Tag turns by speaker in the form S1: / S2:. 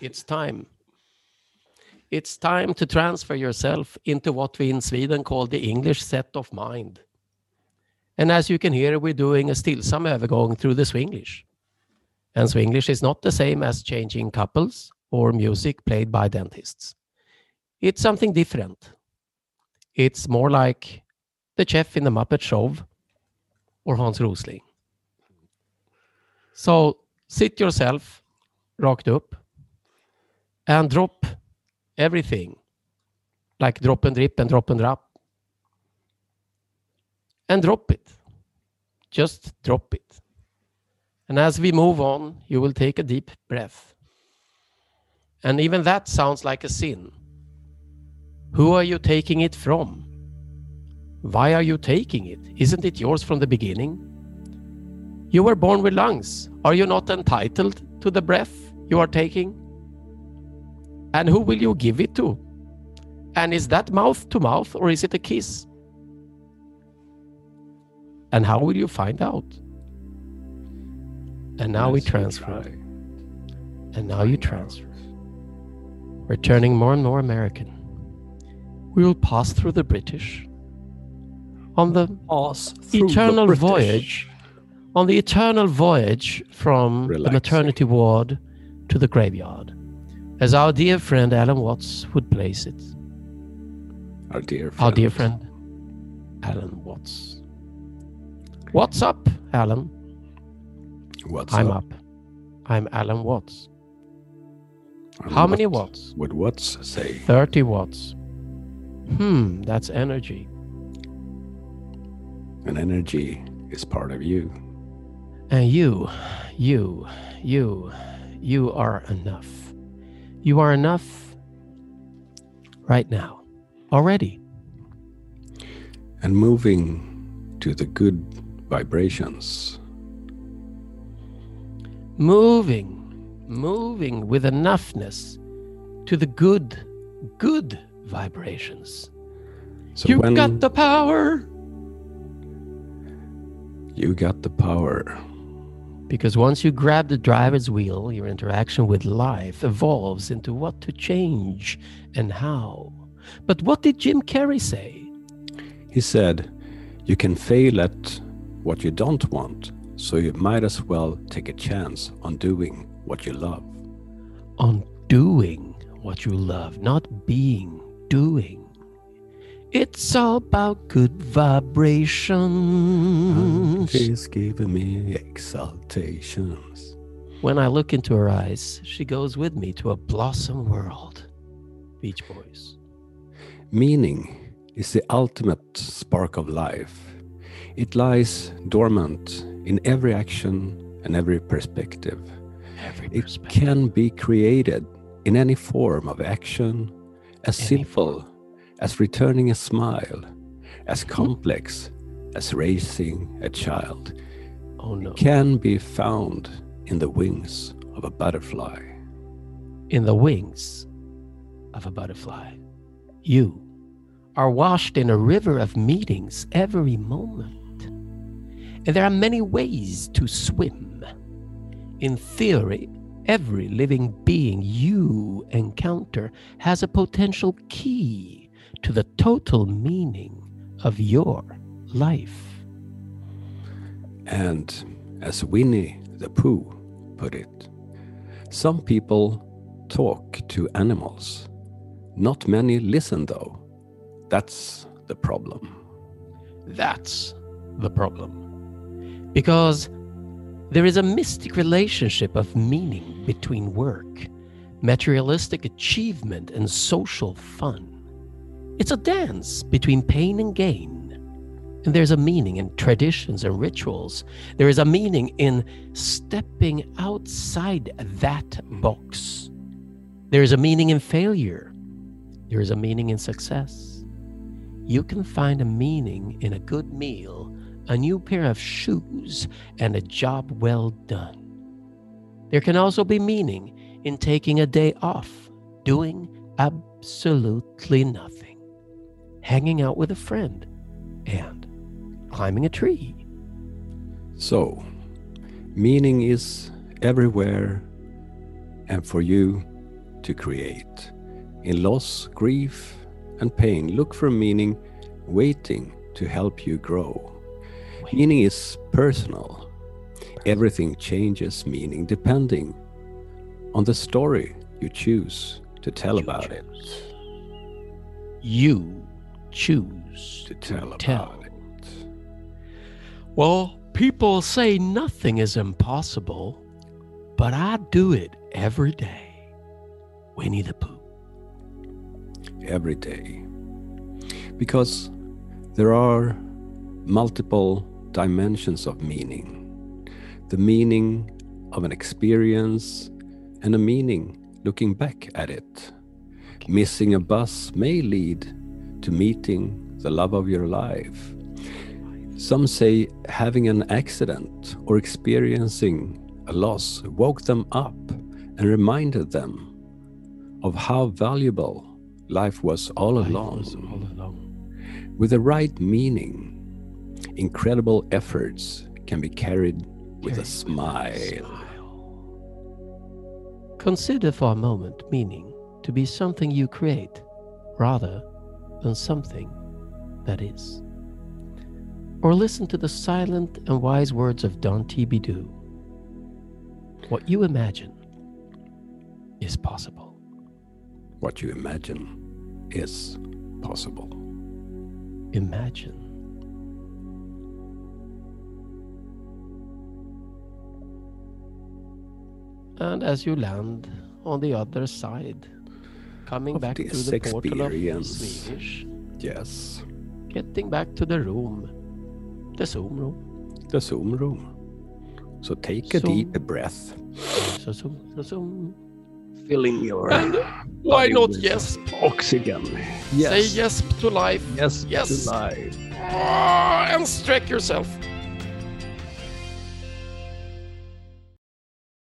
S1: it's time. It's time to transfer yourself into what we in Sweden call the English set of mind. And as you can hear, we're doing a stillsam övergång through the Swinglish. And Swinglish is not the same as changing couples or music played by dentists. It's something different. It's more like the chef in the Muppet Show or Hans Rosling. So sit yourself rakt upp and drop everything like drop and drip and drop and drop and drop it. Just drop it. And as we move on, you will take a deep breath. And even that sounds like a sin. Who are you taking it from? Why are you taking it? Isn't it yours from the beginning? You were born with lungs. Are you not entitled to the breath you are taking? And who will you give it to? And is that mouth to mouth or is it a kiss? And how will you find out? And now we transfer. And now you transfer. We're turning more and more American. We will pass through the British on the
S2: Pass through the
S1: eternal voyage, on the eternal voyage from the maternity ward to the graveyard, as our dear friend Alan Watts would place it.
S3: Our dear friend.
S1: Our dear friend Alan Watts. What's up, Alan?
S3: What's
S1: I'm
S3: up?
S1: up. I'm Alan Watts.
S3: And
S1: How many watts?
S3: Would watts say?
S1: 30 watts. Hmm, that's energy.
S3: And energy is part of you.
S1: And you, you, you, you are enough. You are enough right now, already.
S3: And moving to the good vibrations.
S1: Moving, moving with enoughness to the good, good vibrations.
S3: So
S1: you
S3: when
S1: got the power.
S3: you got the power,
S1: Because once you grab the driver's wheel, your interaction with life evolves into what to change and how. But what did Jim Carrey say?
S3: he said, you can fail at what you don't want, so you might as well take a chance on doing what you love.
S1: On doing what you love, not being, doing. It's all about good vibrations.
S3: She's giving me exaltations.
S1: When I look into her eyes, she goes with me to a blossom world. Beach Boys.
S3: Meaning is the ultimate spark of life. It lies dormant in every action and every perspective.
S1: Every perspective.
S3: It can be created in any form of action, as
S1: Any
S3: simple as returning a smile, as complex as raising a child.
S1: Oh no.
S3: Can be found in the wings of a butterfly.
S1: in the wings of a butterfly. You are washed in a river of meetings every moment. And there are many ways to swim. In theory, every living being you encounter has a potential key to the total meaning of your life.
S3: And as Winnie the Pooh put it, some people talk to animals. Not many listen, though. That's the problem.
S1: That's the problem. Because there is a mystic relationship of meaning between work, materialistic achievement, and social fun. It's a dance between pain and gain. And there's a meaning in traditions and rituals. There is a meaning in stepping outside that box. There is a meaning in failure. There is a meaning in success. You can find a meaning in a good meal, a new pair of shoes, and a job well done. There can also be meaning in taking a day off, doing absolutely nothing, hanging out with a friend, and climbing a tree.
S3: So, meaning is everywhere, and for you, to create. In loss, grief, and pain, look for meaning waiting to help you grow. Meaning is personal. Everything changes meaning depending on the story you choose to tell
S1: You
S3: about it.
S1: You choose
S3: To tell
S1: tell.
S3: it.
S1: Well, people say nothing is impossible, but I do it every day. Winnie the Pooh.
S3: every day. Because there are multiple dimensions of meaning the meaning of an experience and a meaning looking back at it. Missing a bus may lead to meeting the love of your life. Some say having an accident or experiencing a loss woke them up and reminded them of how valuable life was all
S1: Life
S3: along.
S1: was all along.
S3: With the right meaning, incredible efforts can be carried with a smile.
S1: Consider for a moment meaning to be something you create rather than something that is. Or listen to the silent and wise words of Don T. Bidou. What you imagine is possible.
S3: What you imagine is possible.
S1: Imagine. And as you land on the other side, coming
S3: Of
S1: back to the portal of
S3: experience.
S1: Swedish,
S3: Yes,
S1: getting back to the room, the Zoom room,
S3: the Zoom room. So take a
S1: Zoom.
S3: deep breath.
S1: so Zoom, so Zoom.
S3: Filling your
S1: And why
S3: body
S1: not yes?
S3: oxygen. Yes.
S1: Say yes to life.
S3: Yes,
S1: Yes.
S3: to life.
S1: Ah, and stretch yourself.